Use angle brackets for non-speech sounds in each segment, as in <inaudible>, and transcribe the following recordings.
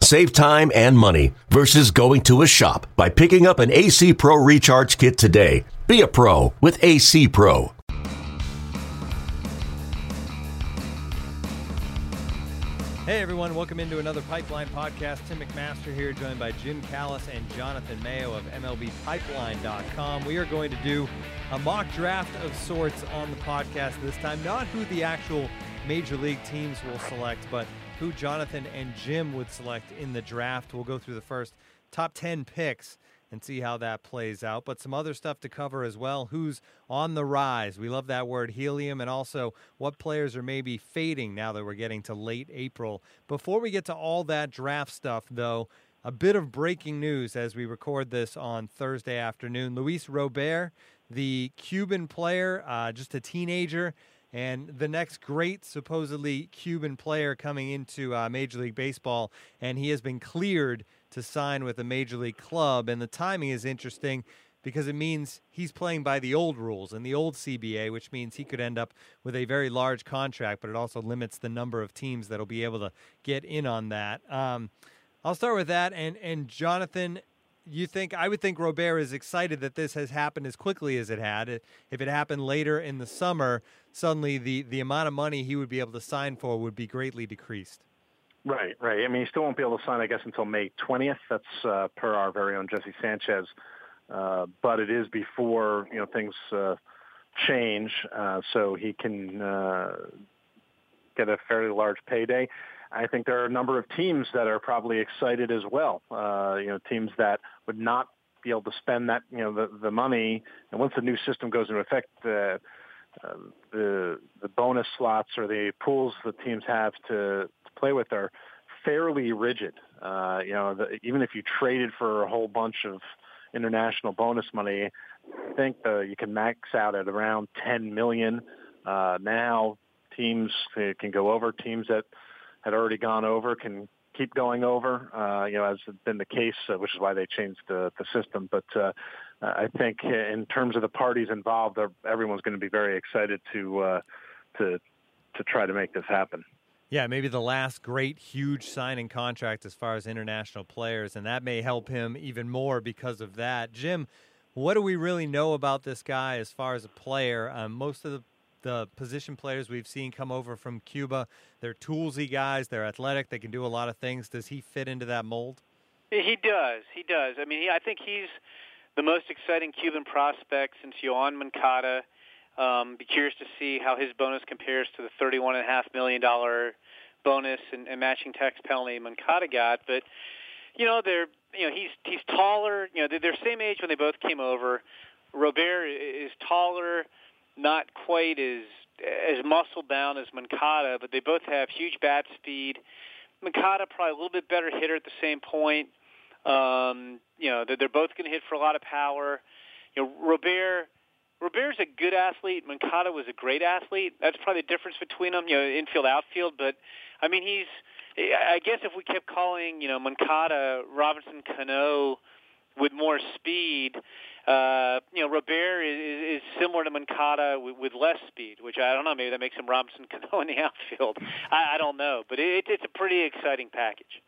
Save time and money versus going to a shop by picking up an AC Pro Recharge Kit today. Be a pro with AC Pro. Hey everyone, welcome into another Pipeline podcast. Tim McMaster here, joined by Jim Callis and Jonathan Mayo of MLBPipeline.com. We are going to do a mock draft of sorts on the podcast this time. Not who the actual major league teams will select, but who Jonathan and Jim would select in the draft. We'll go through the first top 10 picks and see how that plays out. But some other stuff to cover as well. Who's on the rise? We love that word helium, and also what players are maybe fading now that we're getting to late April. Before we get to all that draft stuff, though, a bit of breaking news as we record this on Thursday afternoon. Luis Robert, the Cuban player, uh, just a teenager. And the next great, supposedly Cuban player coming into uh, Major League Baseball, and he has been cleared to sign with a major league club. And the timing is interesting because it means he's playing by the old rules and the old CBA, which means he could end up with a very large contract, but it also limits the number of teams that'll be able to get in on that. Um, I'll start with that. And, and Jonathan, you think I would think Robert is excited that this has happened as quickly as it had. If it happened later in the summer, suddenly the, the amount of money he would be able to sign for would be greatly decreased. Right, right. I mean, he still won't be able to sign, I guess, until May 20th. That's uh, per our very own Jesse Sanchez. Uh, but it is before you know things uh, change, uh, so he can uh, get a fairly large payday. I think there are a number of teams that are probably excited as well. Uh, you know, teams that would not be able to spend that you know the the money, and once the new system goes into effect. Uh, uh, the the bonus slots or the pools the teams have to play with are fairly rigid. Uh, you know, the, even if you traded for a whole bunch of international bonus money, I think uh, you can max out at around 10 million. Uh, now teams can go over. Teams that had already gone over can keep going over. Uh, you know, as has been the case, uh, which is why they changed the, the system. But uh, I think in terms of the parties involved, everyone's going to be very excited to uh, to to try to make this happen. Yeah, maybe the last great huge signing contract as far as international players, and that may help him even more because of that. Jim, what do we really know about this guy as far as a player? Um, most of the the position players we've seen come over from Cuba, they're toolsy guys, they're athletic, they can do a lot of things. Does he fit into that mold? He does. He does. I mean, he, I think he's the most exciting Cuban prospect since Yoan Moncada. Um, be curious to see how his bonus compares to the thirty-one and a half million dollar bonus and, and matching tax penalty Moncada got. But you know, they're you know he's he's taller. You know, they're, they're same age when they both came over. Robert is taller, not quite as as muscle bound as Moncada, but they both have huge bat speed. Moncada probably a little bit better hitter at the same point. Um, you know, they're, they're both going to hit for a lot of power. You know, Robert Robert's a good athlete. Moncada was a great athlete. That's probably the difference between them, you know, infield, outfield. But I mean, he's. I guess if we kept calling, you know, Moncada Robinson Cano with more speed, uh, you know, Robert is, is similar to Moncada with, with less speed, which I don't know. Maybe that makes him Robinson <laughs> Cano in the outfield. I, I don't know, but it, it's a pretty exciting package.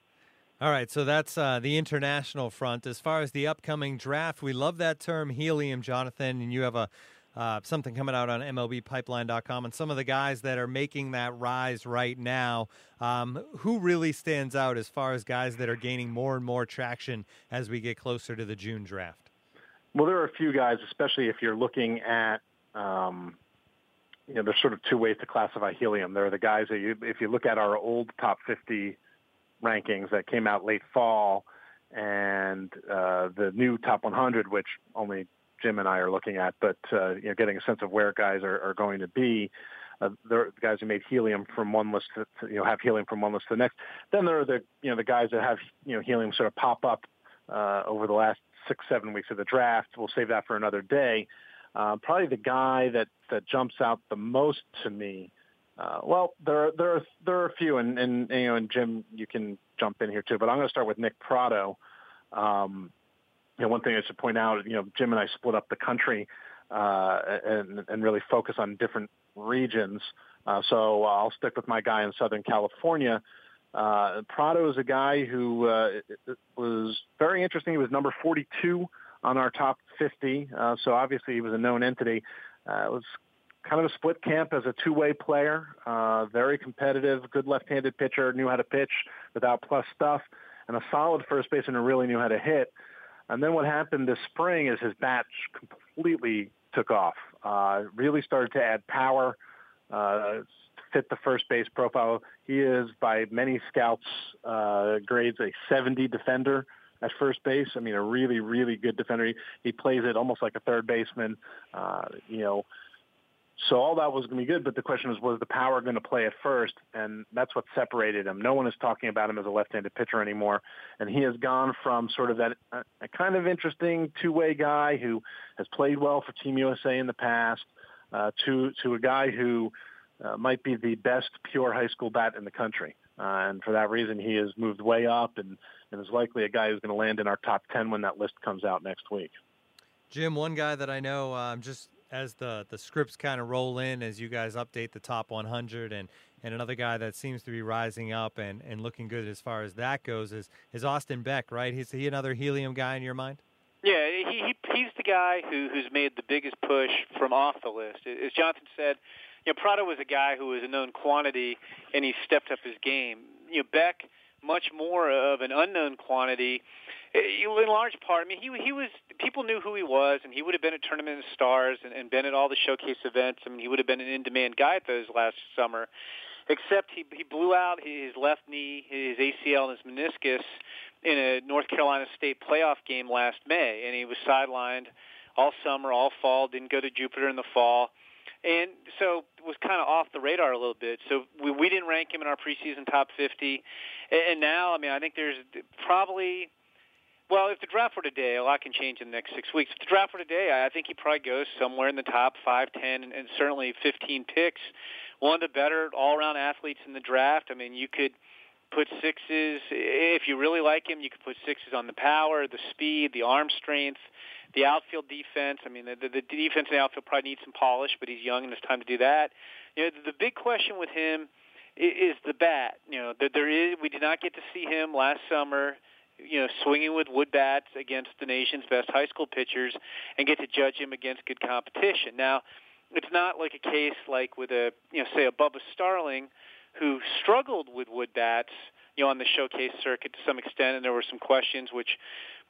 All right, so that's uh, the international front. As far as the upcoming draft, we love that term helium, Jonathan, and you have a uh, something coming out on MLBPipeline.com, and some of the guys that are making that rise right now. Um, who really stands out as far as guys that are gaining more and more traction as we get closer to the June draft? Well, there are a few guys, especially if you're looking at. Um, you know, there's sort of two ways to classify helium. There are the guys that you, if you look at our old top 50 rankings that came out late fall, and uh, the new top 100, which only Jim and I are looking at, but uh, you know, getting a sense of where guys are, are going to be. Uh, there are guys who made helium from one list to, you know have helium from one list to the next. Then there are the you know the guys that have you know helium sort of pop up uh, over the last six seven weeks of the draft. We'll save that for another day. Uh, probably the guy that that jumps out the most to me, uh, well, there are, there are there are a few, and, and you know, and Jim, you can jump in here too. But I'm going to start with Nick Pratto. Um, you know, one thing I should point out, you know, Jim and I split up the country uh, and and really focus on different regions. Uh, so I'll stick with my guy in Southern California. Uh, Pratto is a guy who uh, was very interesting. He was number 42 on our top 50, uh, so obviously he was a known entity. Uh, it was kind of a split camp as a two-way player, uh, very competitive, good left-handed pitcher, knew how to pitch without plus stuff, and a solid first baseman who really knew how to hit. And then what happened this spring is his bat completely took off. Uh, really started to add power, uh, fit the first base profile. He is, by many scouts' uh, grades, a 70 defender at first base. I mean, a really, really good defender. He, he plays it almost like a third baseman. Uh, you know, so all that was going to be good, but the question was, was the power going to play at first? And that's what separated him. No one is talking about him as a left-handed pitcher anymore. And he has gone from sort of that uh, a kind of interesting two-way guy who has played well for Team USA in the past uh, to, to a guy who uh, might be the best pure high school bat in the country. Uh, and for that reason, he has moved way up and, and is likely a guy who's going to land in our top 10 when that list comes out next week. Jim, one guy that I know, um, just as the the scripts kind of roll in as you guys update the top 100 and and another guy that seems to be rising up and, and looking good as far as that goes is is Austin Beck, right? Is he another helium guy in your mind? Yeah, he, he he's the guy who who's made the biggest push from off the list. As Jonathan said, you know, Pratto was a guy who was a known quantity, and he stepped up his game. You know, Beck much more of an unknown quantity. In large part, I mean, he he was people knew who he was, and he would have been at Tournament of Stars and, and been at all the showcase events. I mean, he would have been an in-demand guy at those last summer. Except he he blew out his left knee, his ACL, and his meniscus in a North Carolina State playoff game last May, and he was sidelined all summer, all fall. Didn't go to Jupiter in the fall and so was kind of off the radar a little bit. So we, we didn't rank him in our preseason top 50, and now I mean I think there's probably well if the draft were today, a lot can change in the next six weeks. If the draft were today, I think he probably goes somewhere in the top five, ten, and, and certainly 15 picks. One of the better all-around athletes in the draft. I mean, you could put sixes if you really like him. You could put sixes on the power, the speed, the arm strength the outfield defense. I mean, the, the, the defense the outfield probably needs some polish, but he's young and it's time to do that. You know, the, the big question with him is the bat. You know, there, there is we did not get to see him last summer. You know, swinging with wood bats against the nation's best high school pitchers, and get to judge him against good competition. Now, it's not like a case like with a you know say a Bubba Starling, who struggled with wood bats you know on the showcase circuit to some extent, and there were some questions which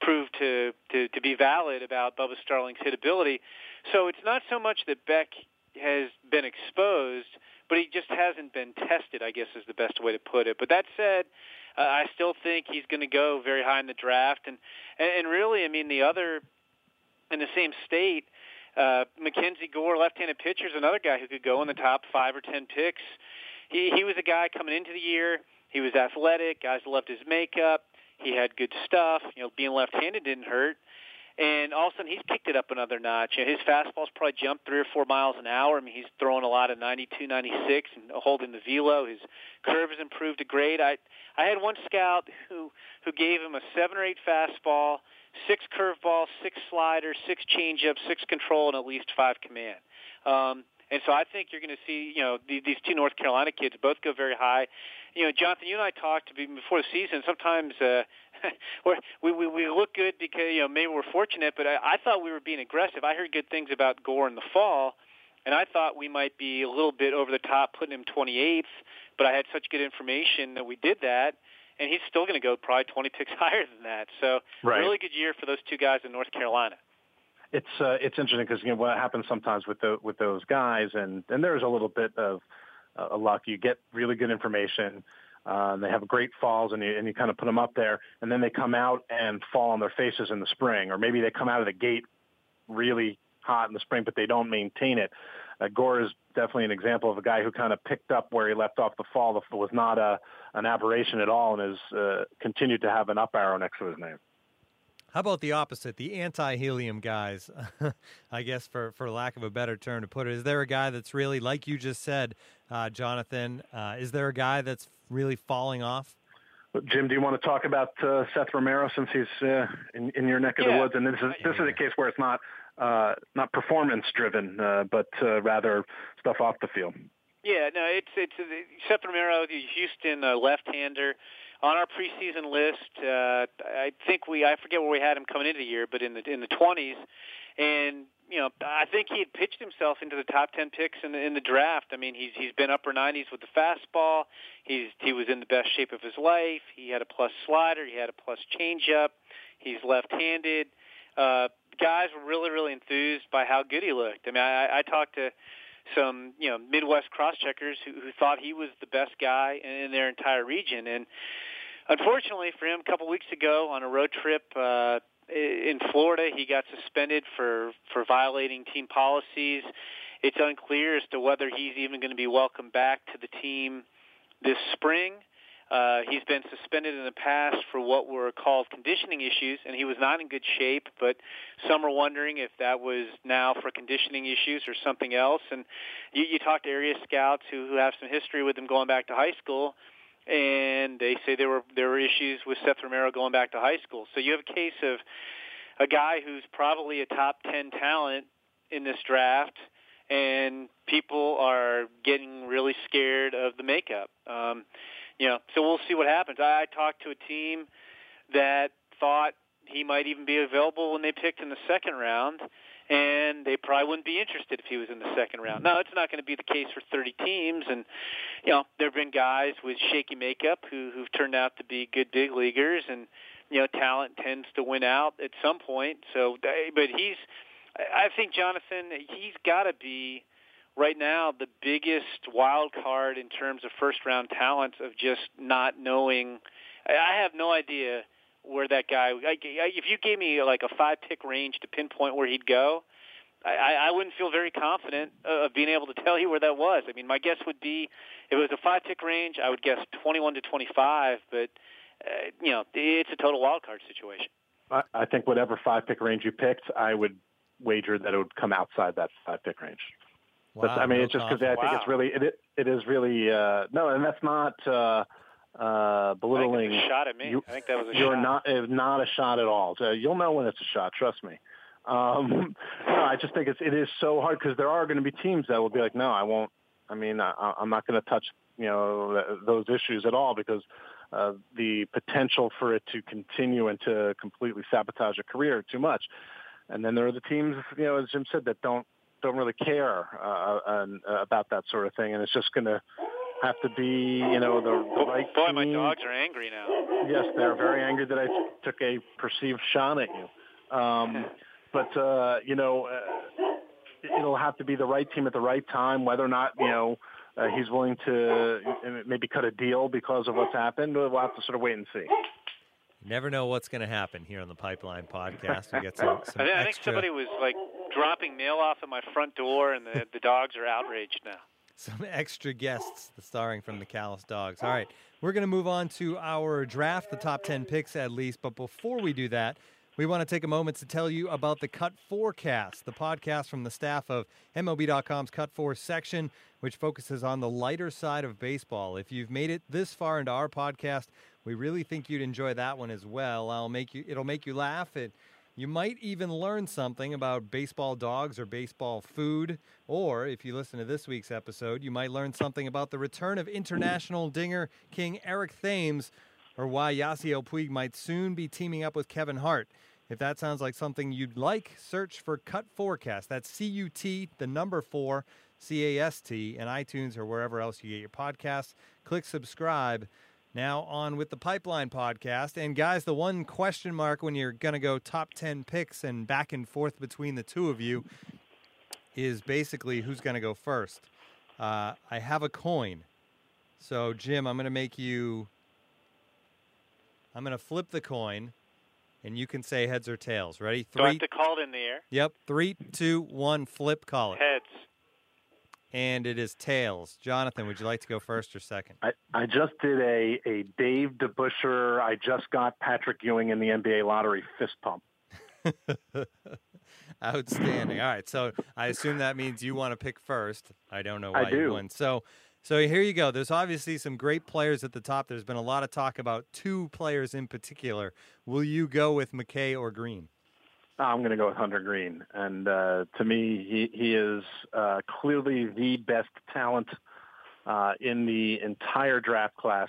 proved to, to, to be valid about Bubba Starling's hitability. So it's not so much that Beck has been exposed, but he just hasn't been tested, I guess is the best way to put it. But that said, uh, I still think he's going to go very high in the draft. And, and, and really, I mean, the other in the same state, uh, Mackenzie Gore, left-handed pitcher, is another guy who could go in the top five or ten picks. He, he was a guy coming into the year. He was athletic. Guys loved his makeup. He had good stuff. You know, being left-handed didn't hurt. And all of a sudden, he's kicked it up another notch. You know, his fastball's probably jumped three or four miles an hour. I mean, he's throwing a lot of 92, 96 and holding the velo. His curve has improved a grade. I I had one scout who who gave him a seven or eight fastball, six curveball, six slider, six changeup, six control, and at least five command. Um, and so I think you're going to see, you know, these two North Carolina kids both go very high you know, Jonathan, you and I talked before the season. Sometimes uh, <laughs> we we we look good because you know maybe we're fortunate, but I, I thought we were being aggressive. I heard good things about Gore in the fall, and I thought we might be a little bit over the top, putting him 28th. But I had such good information that we did that, and he's still going to go probably 20 <laughs> picks higher than that. So right. really good year for those two guys in North Carolina it's uh, it's interesting because you know what happens sometimes with the with those guys, and and there's a little bit of uh, luck. You get really good information. Uh, they have great falls, and you, and you kind of put them up there, and then they come out and fall on their faces in the spring, or maybe they come out of the gate really hot in the spring, but they don't maintain it. Uh, Gore is definitely an example of a guy who kind of picked up where he left off the fall. The was not a an aberration at all, and has uh, continued to have an up arrow next to his name. How about the opposite, the anti-helium guys? <laughs> I guess for for lack of a better term to put it, is there a guy that's really like you just said, uh, Jonathan? Uh, is there a guy that's really falling off? Jim, do you want to talk about uh, Seth Romero since he's uh, in, in your neck of yeah. the woods? And this is this is a case where it's not uh, not performance driven, uh, but uh, rather stuff off the field. Yeah, no, it's it's uh, Seth Romero, the Houston uh, left-hander. On our preseason list, uh, I think we I forget where we had him coming into the year, but in the in the 20s, and you know I think he had pitched himself into the top 10 picks in the in the draft. I mean he's he's been upper 90s with the fastball. He's he was in the best shape of his life. He had a plus slider. He had a plus changeup. He's left-handed. Uh, guys were really really enthused by how good he looked. I mean I, I talked to some you know Midwest cross checkers who, who thought he was the best guy in, their entire region. And unfortunately for him, a couple weeks ago on a road trip uh, in Florida, he got suspended for for violating team policies. It's unclear as to whether he's even going to be welcomed back to the team this spring. Uh, he's been suspended in the past for what were called conditioning issues, and he was not in good shape. But some are wondering if that was now for conditioning issues or something else. And you, you talk to area scouts who, who have some history with him going back to high school, and they say there were there were issues with Seth Romero going back to high school. So you have a case of a guy who's probably a top ten talent in this draft, and people are getting really scared of the makeup. Um, you know, so we'll see what happens. I, I talked to a team that thought he might even be available when they picked in the second round, and they probably wouldn't be interested if he was in the second round. Now, it's not going to be the case for 30 teams, and you know, there have been guys with shaky makeup who who've turned out to be good big leaguers, and you know, talent tends to win out at some point. So, but he's, I think Jonathan, he's got to be right now the biggest wild card in terms of first round talent of just not knowing. I have no idea where that guy. If you gave me like a five pick range to pinpoint where he'd go, I, I wouldn't feel very confident of being able to tell you where that was. I mean, my guess would be if it was a five pick range, I would guess 21 to 25, but uh, you know, it's a total wild card situation. I, I think whatever five pick range you picked, I would wager that it would come outside that five pick range. Wow, I mean, no it's just because I think it's really it, it is really uh, no, and that's not uh, uh, belittling. a shot at me. You- I think that was a You're shot. not it's not a shot at all. So you'll know when it's a shot. Trust me. Um, <laughs> no, I just think it's it is so hard because there are going to be teams that will be like, no, I won't. I mean, I, I'm not going to touch you know those issues at all because uh, the potential for it to continue and to completely sabotage a career too much. And then there are the teams, you know, as Jim said, that don't don't really care uh, and, uh, about that sort of thing, and it's just going to have to be, you know, the, the right Boy, my dogs are angry now. Yes, they're very angry that I took a perceived shot at you. Um, <laughs> but uh, you know, uh, it'll have to be the right team at the right time. Whether or not you know uh, he's willing to uh, maybe cut a deal because of what's happened, we'll have to sort of wait and see. Never know what's going to happen here on the Pipeline Podcast. We get <laughs> some, some I, think, I think extra, somebody was like dropping mail off at my front door, and the <laughs> the dogs are outraged now. some extra guests the starring from the Callis Dogs. All right, we're going to move on to our draft, the top 10 picks at least. But before we do that, we want to take a moment to tell you about the Cut Forecast, the podcast from the staff of MLB.com's Cut 4 section, which focuses on the lighter side of baseball. If you've made it this far into our podcast, we really think you'd enjoy that one as well. I'll make you it'll make you laugh. It you might even learn something about baseball dogs or baseball food. Or if you listen to this week's episode, you might learn something about the return of international dinger king Eric Thames or why Yasiel Puig might soon be teaming up with Kevin Hart. If that sounds like something you'd like, search for Cut4Cast. That's C U T, the number four, C A S T, in iTunes or wherever else you get your podcasts. Click subscribe. Now on with the Pipeline podcast. And guys, the one question mark when you're going to go top 10 picks and back and forth between the two of you is basically who's going to go first. Uh, I have a coin. So, Jim, I'm going to make you. I'm going to flip the coin, and you can say heads or tails. Ready? Do I Three. have to call it in the air? Yep. Three, two, one. Flip. Call it. Heads. And it is tails. Jonathan, would you like to go first or second? I, I just did a, a Dave DeBusschere, I just got Patrick Ewing in the NBA lottery fist pump. <laughs> Outstanding. All right, so I assume that means you want to pick first. I don't know why I do. you won. So, so here you go. There's obviously some great players at the top. There's been a lot of talk about two players in particular. Will you go with McKay or Greene? I'm going to go with Hunter Greene, and uh, to me, he he is uh, clearly the best talent uh, in the entire draft class.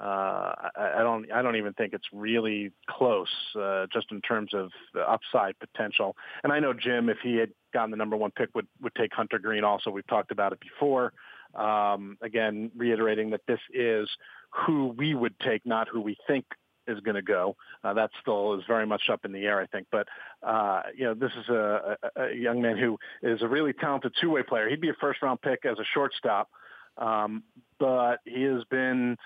Uh, I, I don't I don't even think it's really close, uh, just in terms of the upside potential. And I know Jim, if he had gotten the number one pick, would would take Hunter Greene. Also, we've talked about it before. Um, again, reiterating that this is who we would take, not who we think is going to go. Uh, that still is very much up in the air, I think. But uh, you know, this is a, a, a young man who is a really talented two-way player. He'd be a first-round pick as a shortstop, um, but he has been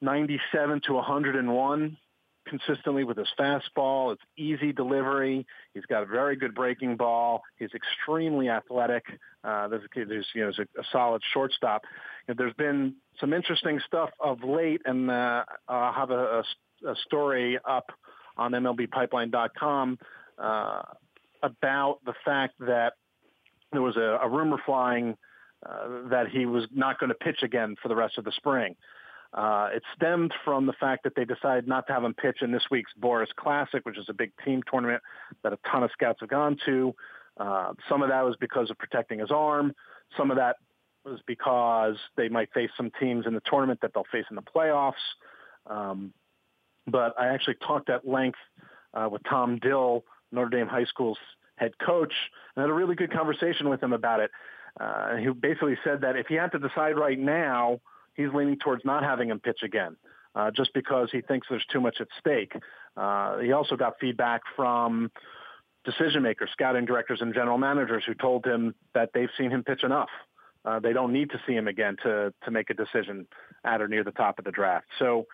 97 to 101 consistently with his fastball. It's easy delivery. He's got a very good breaking ball. He's extremely athletic. Uh, there's, there's, you know, there's a, a solid shortstop. And there's been some interesting stuff of late, and uh, I'll have a, a, a story up on MLBPipeline.com uh, about the fact that there was a, a rumor flying uh, that he was not going to pitch again for the rest of the spring. Uh, it stemmed from the fact that they decided not to have him pitch in this week's Boras Classic, which is a big team tournament that a ton of scouts have gone to. Uh, some of that was because of protecting his arm. Some of that was because they might face some teams in the tournament that they'll face in the playoffs. Um, but I actually talked at length uh, with Tom Dill, Notre Dame High School's head coach, and had a really good conversation with him about it. Uh, he basically said that if he had to decide right now – he's leaning towards not having him pitch again, uh, just because he thinks there's too much at stake. Uh, he also got feedback from decision makers, scouting directors, and general managers who told him that they've seen him pitch enough. Uh, they don't need to see him again to to make a decision at or near the top of the draft. So,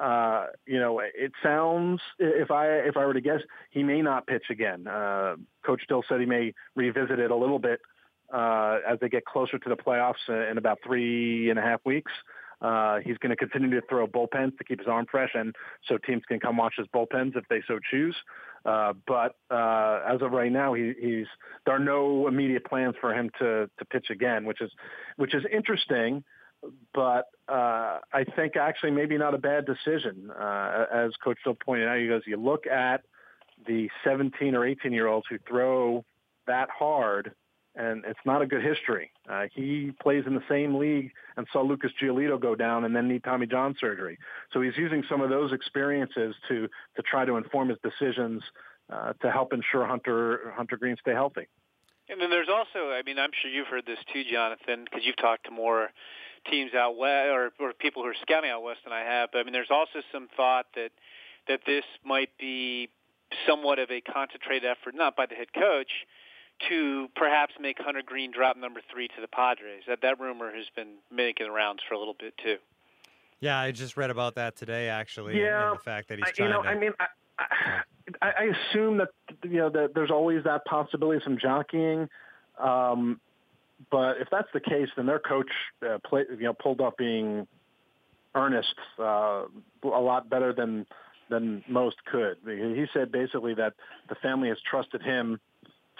uh, you know, it sounds if I if I were to guess, he may not pitch again. Uh, Coach Dill said he may revisit it a little bit uh, as they get closer to the playoffs in about three and a half weeks. Uh, he's going to continue to throw bullpens to keep his arm fresh, and so teams can come watch his bullpens if they so choose. Uh, but uh, as of right now, he, he's there are no immediate plans for him to to pitch again, which is which is interesting. But uh, I think actually maybe not a bad decision. Uh, as Coach Dill pointed out, he goes, you look at the 17 or 18 year olds who throw that hard and it's not a good history. Uh, he plays in the same league and saw Lucas Giolito go down and then need Tommy John surgery. So he's using some of those experiences to to try to inform his decisions uh, to help ensure Hunter Hunter Greene stay healthy. And then there's also, I mean, I'm sure you've heard this too, Jonathan, because you've talked to more teams out west or, or people who are scouting out west than I have. But I mean, there's also some thought that that this might be somewhat of a concentrated effort, not by the head coach, to perhaps make Hunter Greene drop number three to the Padres. That that rumor has been making the rounds for a little bit too. Yeah, I just read about that today. Actually, yeah, and the fact that he's I, trying you know, to. I mean, I, I, I assume that you know that there's always that possibility of some jockeying. Um, but if that's the case, then their coach uh, play, you know, pulled off being earnest uh, a lot better than than most could. He said basically that the family has trusted him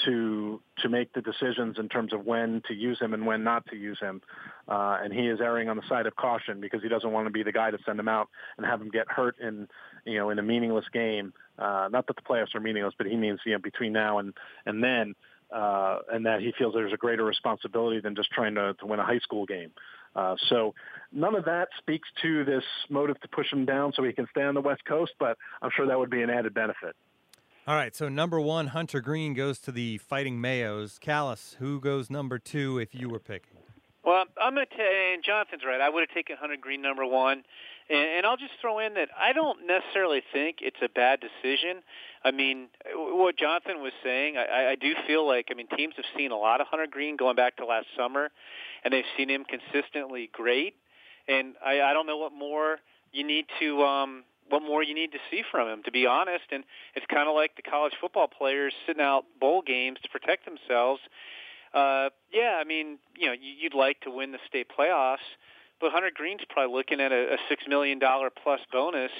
to to make the decisions in terms of when to use him and when not to use him. Uh, and he is erring on the side of caution because he doesn't want to be the guy to send him out and have him get hurt in you know in a meaningless game. Uh, not that the playoffs are meaningless, but he means you know between now and and then. Uh, and that he feels there's a greater responsibility than just trying to, to win a high school game. Uh, so none of that speaks to this motive to push him down so he can stay on the West Coast, but I'm sure that would be an added benefit. All right, so number one, Hunter Greene goes to the Fighting Mayos. Callis, who goes number two if you were picking? Well, I'm going to tell and Jonathan's right. I would have taken Hunter Greene number one. And, and I'll just throw in that I don't necessarily think it's a bad decision. I mean, what Jonathan was saying, I, I do feel like, I mean, teams have seen a lot of Hunter Greene going back to last summer, and they've seen him consistently great. And I, I don't know what more you need to um, what more you need to see from him, to be honest. And it's kind of like the college football players sitting out bowl games to protect themselves. Uh, yeah, I mean, you know, you'd like to win the state playoffs, but Hunter Greene's probably looking at a, a six million dollar plus bonus.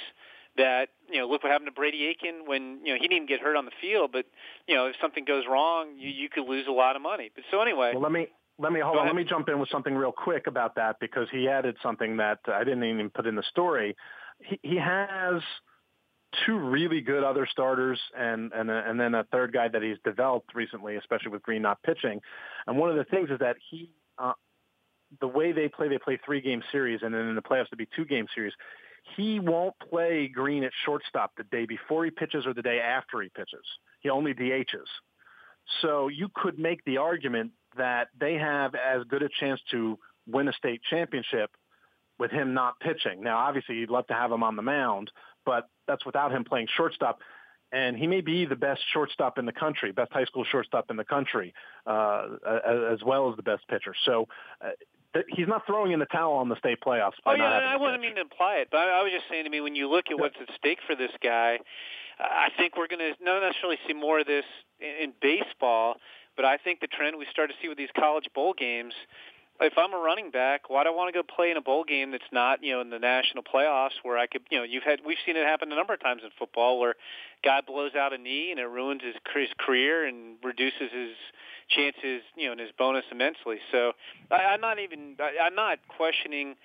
That you know, look what happened to Brady Aiken when you know he didn't even get hurt on the field, but you know, if something goes wrong, you, you could lose a lot of money. But so anyway, well, let me let me hold on. Let me jump in with something real quick about that because he added something that I didn't even put in the story. He, he has two really good other starters and and and then a third guy that he's developed recently, especially with Greene not pitching. And one of the things is that he, uh, the way they play, they play three game series, and then in the playoffs to be two game series. He won't play Greene at shortstop the day before he pitches or the day after he pitches. He only DHs. So you could make the argument that they have as good a chance to win a state championship with him not pitching. Now, obviously, you'd love to have him on the mound, but that's without him playing shortstop. And he may be the best shortstop in the country, best high school shortstop in the country, uh, as well as the best pitcher. So uh, he's not throwing in the towel on the state playoffs. oh yeah, I wasn't mean to imply it, but I, I was just saying to me when you look at what's at stake for this guy, I think we're going to not necessarily see more of this in, in baseball, but I think the trend we start to see with these college bowl games if I'm a running back, why do I want to go play in a bowl game that's not, you know, in the national playoffs where I could, you know, you've had we've seen it happen a number of times in football where guy blows out a knee and it ruins his career and reduces his chances, you know, and his bonus immensely. So I, I'm not even I, I'm not questioning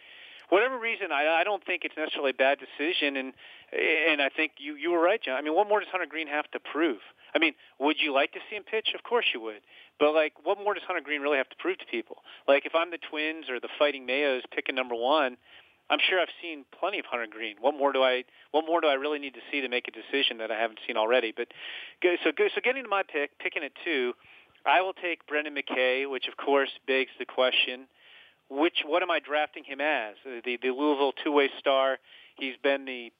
whatever reason, I, I don't think it's necessarily a bad decision, and and I think you you were right, John. I mean, what more does Hunter Greene have to prove? I mean, would you like to see him pitch? Of course you would. But like, what more does Hunter Greene really have to prove to people? Like, if I'm the Twins or the Fighting Mayos picking number one, I'm sure I've seen plenty of Hunter Greene. What more do I? What more do I really need to see to make a decision that I haven't seen already? But so so getting to my pick, picking at two, I will take Brendan McKay, which of course begs the question: which what am I drafting him as? The the Louisville two-way star. He's been the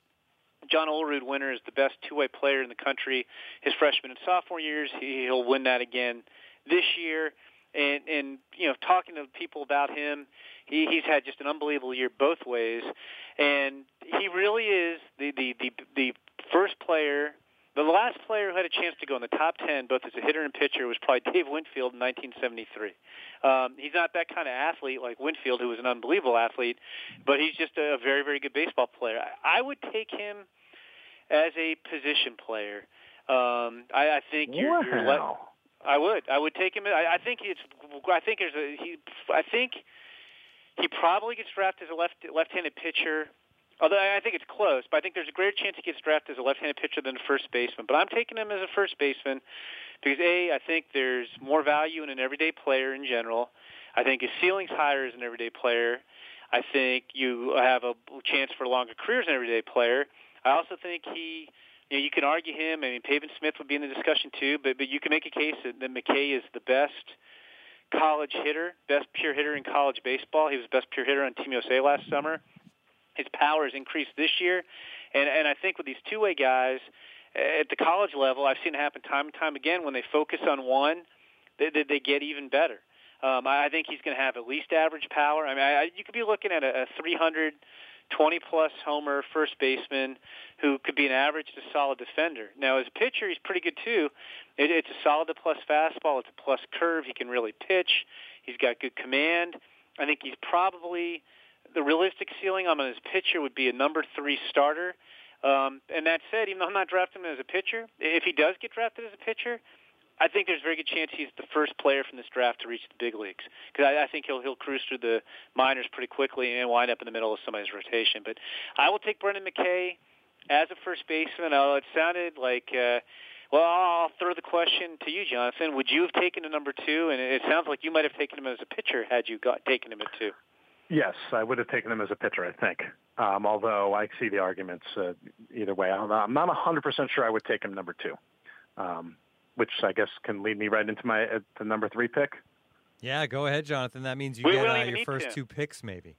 John Olerud winner is the best two-way player in the country. His freshman and sophomore years, he'll win that again this year. And and you know, talking to people about him, he, he's had just an unbelievable year both ways, and he really is the the the, the first player the last player who had a chance to go in the top 10, both as a hitter and pitcher, was probably Dave Winfield in 1973. Um, he's not that kind of athlete like Winfield, who was an unbelievable athlete, but he's just a very, very good baseball player. I, I would take him as a position player. Um, I, I think you're, wow. you're le- I would. I would take him. I, I think it's. I think there's a. He. I think he probably gets drafted as a left left-handed pitcher Although I think it's close, but I think there's a greater chance he gets drafted as a left-handed pitcher than a first baseman. But I'm taking him as a first baseman because a I think there's more value in an everyday player in general. I think his ceiling's higher as an everyday player. I think you have a chance for longer career as an everyday player. I also think he, you know, you can argue him. I mean, Pavin Smith would be in the discussion too, but but you can make a case that, that McKay is the best college hitter, best pure hitter in college baseball. He was best pure hitter on Team USA last summer his power has increased this year, and and I think with these two way guys at the college level, I've seen it happen time and time again. When they focus on one, they they, they get even better. Um, I think he's going to have at least average power. I mean, I, you could be looking at a, a 300 20 plus homer first baseman who could be an average to solid defender. Now, as a pitcher, he's pretty good too. It, it's a solid to plus fastball. It's a plus curve. He can really pitch. He's got good command. I think he's probably the realistic ceiling on his pitcher would be a number three starter. Um, and that said, even though I'm not drafting him as a pitcher, if he does get drafted as a pitcher, I think there's a very good chance he's the first player from this draft to reach the big leagues because I, I think he'll he'll cruise through the minors pretty quickly and wind up in the middle of somebody's rotation. But I will take Brendan McKay as a first baseman. Oh, it sounded like. Uh, well, I'll throw the question to you, Jonathan. Would you have taken a number two? And it sounds like you might have taken him as a pitcher had you got taken him at two. Yes, I would have taken him as a pitcher, I think. Um, although I see the arguments uh, either way. I'm not, I'm not 100% sure I would take him number two, um, which I guess can lead me right into my uh, the number three pick. Yeah, go ahead, Jonathan. That means you we get uh, your first Tim. two picks, maybe.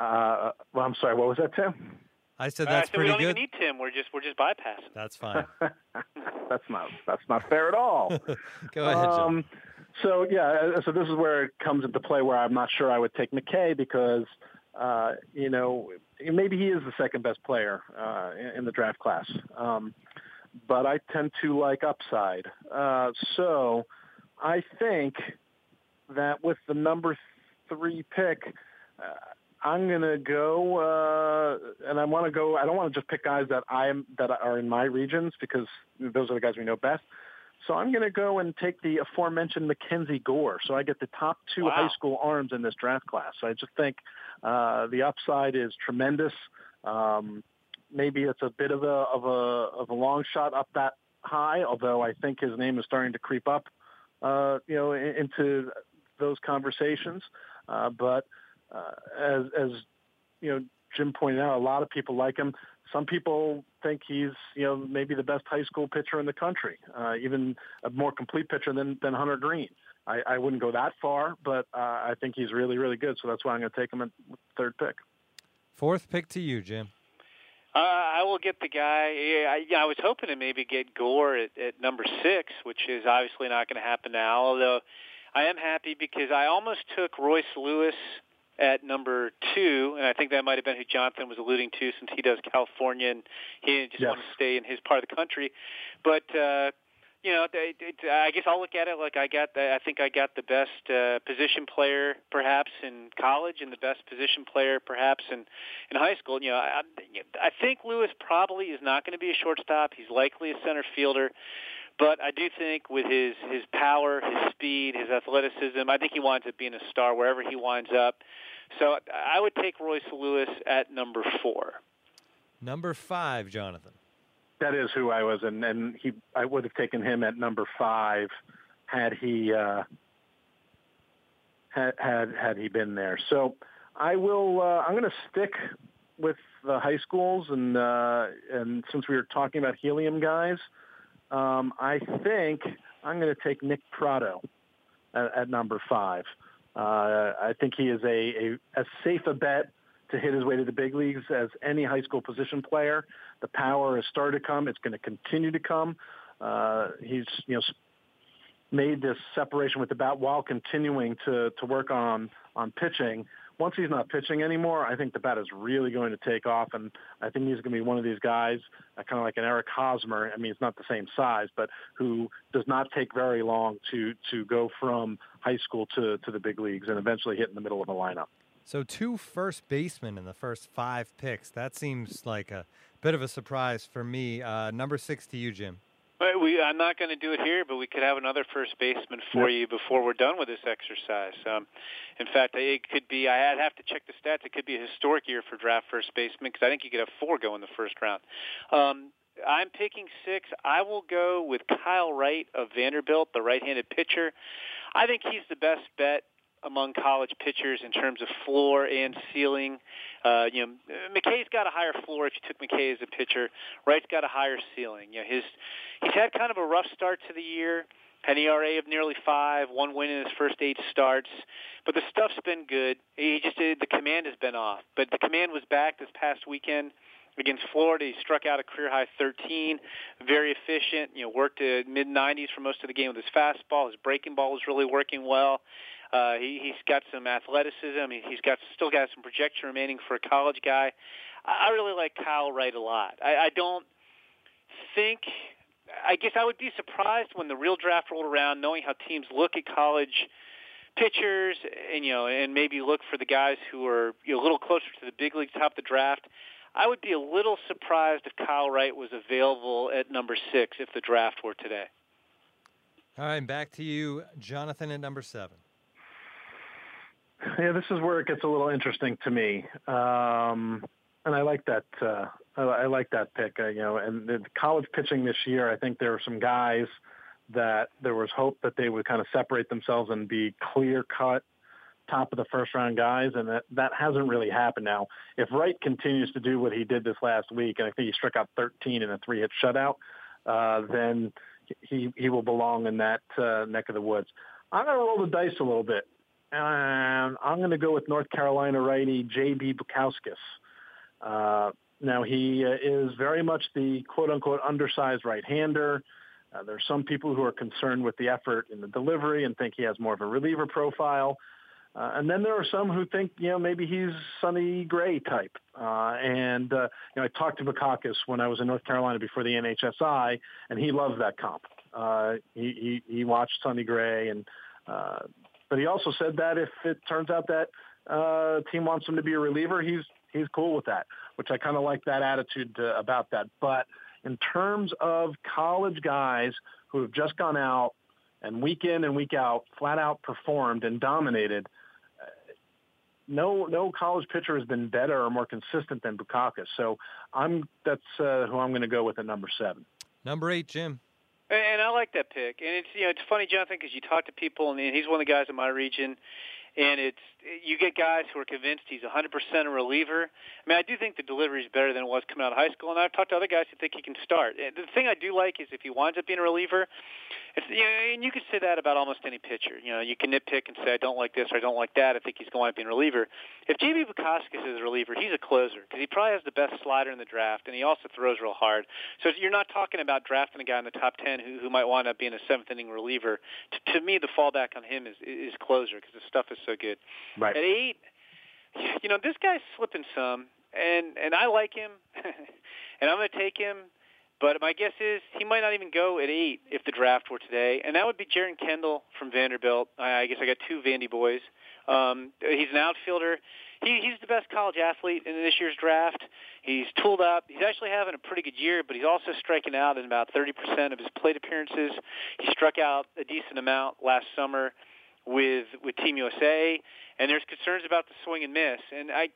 Uh, well, I'm sorry. What was that, Tim? I said Uh, that's so we pretty don't good. even need Tim. We're just we're just bypassing. That's fine. <laughs> that's not that's not fair at all. <laughs> go ahead, John. Um, so yeah, uh, so this is where it comes into play where I'm not sure I would take McKay because uh, you know maybe he is the second best player uh, in, in the draft class, um, but I tend to like upside. Uh, so I think that with the number three pick, uh, I'm gonna go, uh, and I want to go. I don't want to just pick guys that I'm that are in my regions because those are the guys we know best. So I'm going to go and take the aforementioned Mackenzie Gore. So I get the top two wow. high school arms in this draft class. So I just think uh, the upside is tremendous. Um, maybe it's a bit of a of a of a long shot up that high, although I think his name is starting to creep up, uh, you know, into those conversations. Uh, but uh, as as you know, Jim pointed out, a lot of people like him. Some people think he's you know maybe the best high school pitcher in the country, uh, even a more complete pitcher than than Hunter Greene. I, I wouldn't go that far, but uh, I think he's really really good. So that's why I'm going to take him at third pick. Fourth pick to you, Jim. Uh, I will get the guy. Yeah, I, yeah, I was hoping to maybe get Gore at, at number six, which is obviously not going to happen now. Although I am happy because I almost took Royce Lewis at number two, and I think that might have been who Jonathan was alluding to, since he does California and he just yes. wants to stay in his part of the country. But uh, you know, I guess I'll look at it like I got. The, I think I got the best uh, position player perhaps in college, and the best position player perhaps in in high school. You know, I, I think Lewis probably is not going to be a shortstop. He's likely a center fielder. But I do think with his his power, his speed, his athleticism, I think he winds up being a star wherever he winds up. So I would take Royce Lewis at number four. Number five, Jonathan. That is who I was, and and he I would have taken him at number five had he uh, had had had he been there. So I will. Uh, I'm going to stick with the high schools, and uh, and since we were talking about helium guys, um, I think I'm going to take Nick Pratto at, at number five. Uh, I think he is a, a as safe a bet to hit his way to the big leagues as any high school position player. The power has started to come. It's going to continue to come. Uh, he's you know made this separation with the bat while continuing to to work on on pitching once he's not pitching anymore, I think the bat is really going to take off, and I think he's going to be one of these guys, uh, kind of like an Eric Hosmer. I mean, he's not the same size, but who does not take very long to to go from high school to to the big leagues and eventually hit in the middle of a lineup. So two first basemen in the first five picks. That seems like a bit of a surprise for me. Uh, number six to you, Jim. We, I'm not going to do it here, but we could have another first baseman for yep. you before we're done with this exercise. Um, in fact, it could be. I'd have to check the stats. It could be a historic year for draft first baseman because I think you could have four go in the first round. Um, I'm picking six. I will go with Kyle Wright of Vanderbilt, the right-handed pitcher. I think he's the best bet among college pitchers in terms of floor and ceiling. Uh, you know, McKay's got a higher floor if you took McKay as a pitcher. Wright's got a higher ceiling. You know, his he's had kind of a rough start to the year. An ERA of nearly five, one win in his first eight starts, but the stuff's been good. He just did, the command has been off, but the command was back this past weekend against Florida. He struck out a career high 13, very efficient. You know, worked at mid 90s for most of the game with his fastball. His breaking ball was really working well. Uh, he, he's got some athleticism. He, he's got still got some projection remaining for a college guy. I, I really like Kyle Wright a lot. I, I don't think. I guess I would be surprised when the real draft rolled around, knowing how teams look at college pitchers, and you know, and maybe look for the guys who are you know, a little closer to the big leagues, top of the draft. I would be a little surprised if Kyle Wright was available at number six if the draft were today. All right, back to you, Jonathan, at number seven. Yeah, this is where it gets a little interesting to me, um, and I like that. Uh, I, I like that pick. Uh, you know, and the college pitching this year, I think there were some guys that there was hope that they would kind of separate themselves and be clear cut top of the first round guys, and that that hasn't really happened. Now, if Wright continues to do what he did this last week, and I think he struck out 13 in a three hit shutout, uh, then he he will belong in that uh, neck of the woods. I'm going to roll the dice a little bit and I'm going to go with North Carolina righty J.B. Bukauskas. Uh, now he uh, is very much the quote-unquote undersized right-hander. Uh, there are some people who are concerned with the effort in the delivery and think he has more of a reliever profile. Uh, and then there are some who think, you know, maybe he's Sonny Gray type. Uh, and, uh, you know, I talked to Bukauskas when I was in North Carolina before the NHSI, and he loves that comp. Uh, he, he he watched Sonny Gray, and uh, but he also said that if it turns out that uh, team wants him to be a reliever, he's he's cool with that, which I kind of like that attitude uh, about that. But in terms of college guys who have just gone out and week in and week out flat out performed and dominated, uh, no no college pitcher has been better or more consistent than Bukauskas. So I'm that's uh, who I'm going to go with at number seven. Number eight, Jim. And and I like that pick. And it's you know it's funny, Jonathan, because you talk to people, and he's one of the guys in my region and it's you get guys who are convinced he's 100% a reliever. I mean, I do think the delivery is better than it was coming out of high school, and I've talked to other guys who think he can start. The thing I do like is if he winds up being a reliever, it's, you know, and you can say that about almost any pitcher. You know, you can nitpick and say I don't like this or I don't like that. I think he's going to be a reliever. If JB Bukauskas is a reliever, he's a closer because he probably has the best slider in the draft, and he also throws real hard. So you're not talking about drafting a guy in the top ten who, who might wind up being a seventh inning reliever. To, to me, the fallback on him is is closer because the stuff is so good. Right. At eight, you know, this guy's slipping some, and and I like him, <laughs> and I'm going to take him but my guess is he might not even go at eight if the draft were today, and that would be Jeren Kendall from Vanderbilt. I, I guess I got two Vandy boys. Um, he's an outfielder. He, he's the best college athlete in this year's draft. He's tooled up. He's actually having a pretty good year, but he's also striking out in about 30% of his plate appearances. He struck out a decent amount last summer with with Team USA, and there's concerns about the swing and miss. And I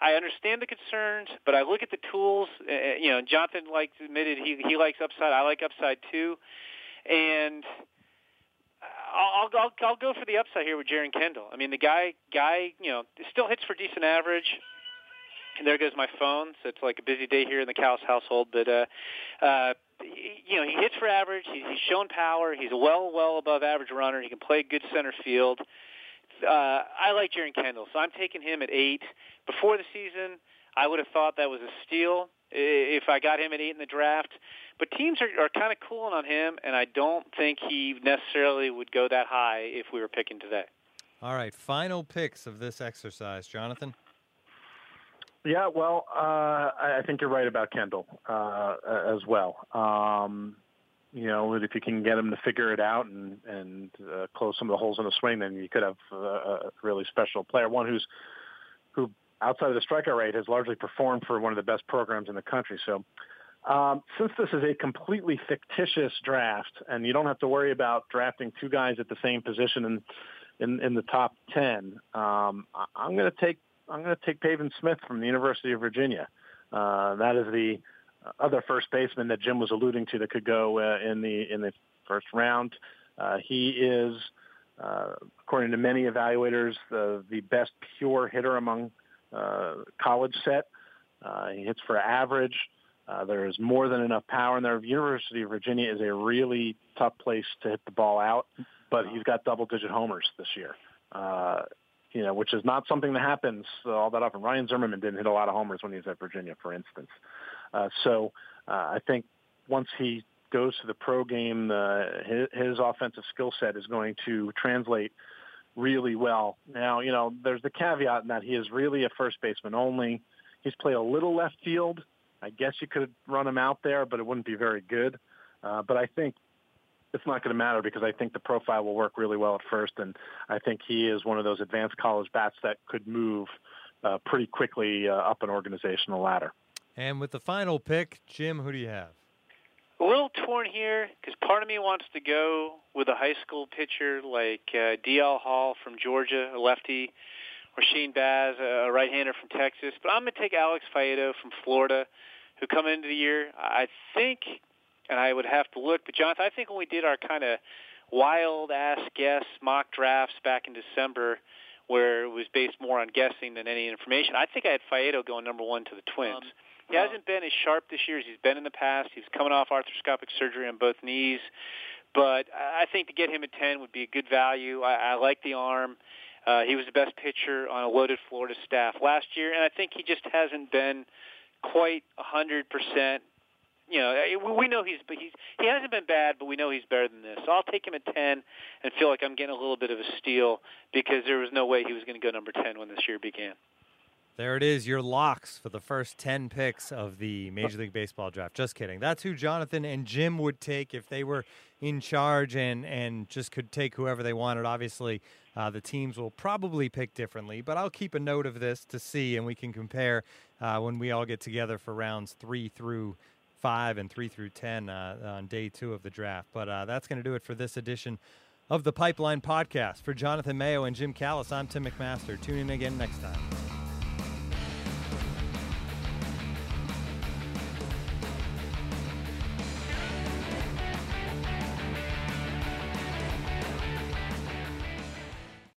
I understand the concerns, but I look at the tools. Uh, uh, you know, Jonathan like admitted he he likes upside. I like upside too, and I'll I'll I'll go for the upside here with Jeren Kendall. I mean, the guy guy you know still hits for decent average. And there goes my phone. So it's like a busy day here in the Callis household. But uh, uh, you know, he hits for average. He, he's shown power. He's well well above average runner. He can play good center field uh, I like Jeren Kendall, so I'm taking him at eight. Before the season, I would have thought that was a steal if I got him at eight in the draft. But teams are, are kind of cooling on him, and I don't think he necessarily would go that high if we were picking today. All right, final picks of this exercise, Jonathan. Yeah, well, uh, I think you're right about Kendall uh, as well. Um, you know, if you can get him to figure it out and and uh, close some of the holes in the swing, then you could have uh, a really special player, one who's who outside of the strikeout rate has largely performed for one of the best programs in the country. So, um, since this is a completely fictitious draft, and you don't have to worry about drafting two guys at the same position in in, in the top ten, um, I'm going to take I'm going to take Pavin Smith from the University of Virginia. Uh, that is the other first baseman that Jim was alluding to that could go uh, in the in the first round. Uh, he is, uh, according to many evaluators, the the best pure hitter among college set. He hits for average. Uh, there is more than enough power in there. University of Virginia is a really tough place to hit the ball out, but he's got double-digit homers this year. You know, which is not something that happens all that often. Ryan Zimmerman didn't hit a lot of homers when he was at Virginia, for instance. Uh, so uh, I think once he goes to the pro game, uh, his, his offensive skill set is going to translate really well. Now, you know, there's the caveat in that he is really a first baseman only. He's played a little left field. I guess you could run him out there, but it wouldn't be very good. Uh, but I think it's not going to matter because I think the profile will work really well at first, and I think he is one of those advanced college bats that could move uh, pretty quickly uh, up an organizational ladder. And with the final pick, Jim, who do you have? A little torn here because part of me wants to go with a high school pitcher like uh, DL Hall from Georgia, a lefty, or Shane Baz, a right-hander from Texas. But I'm going to take Alex Faedo from Florida, who come into the year. I think, and I would have to look, but Jonathan, I think when we did our kind of wild ass guess mock drafts back in December, where it was based more on guessing than any information, I think I had Faedo going number one to the Twins. Um, he hasn't been as sharp this year as he's been in the past. He's coming off arthroscopic surgery on both knees. But I think to get him at 10 would be a good value. I, I like the arm. Uh, he was the best pitcher on a loaded Florida staff last year, and I think he just hasn't been quite a 100%. You know, we know he's but he's he hasn't been bad, but we know he's better than this. So I'll take him at 10 and feel like I'm getting a little bit of a steal because there was no way he was going to go number 10 when this year began. There it is, your locks for the first 10 picks of the Major League Baseball draft. Just kidding. That's who Jonathan and Jim would take if they were in charge and, and just could take whoever they wanted. Obviously, uh, the teams will probably pick differently, but I'll keep a note of this to see, and we can compare uh, when we all get together for rounds three through five and three through 10 uh, on day two of the draft. But uh, that's going to do it for this edition of the Pipeline Podcast. For Jonathan Mayo and Jim Callis, I'm Tim McMaster. Tune in again next time.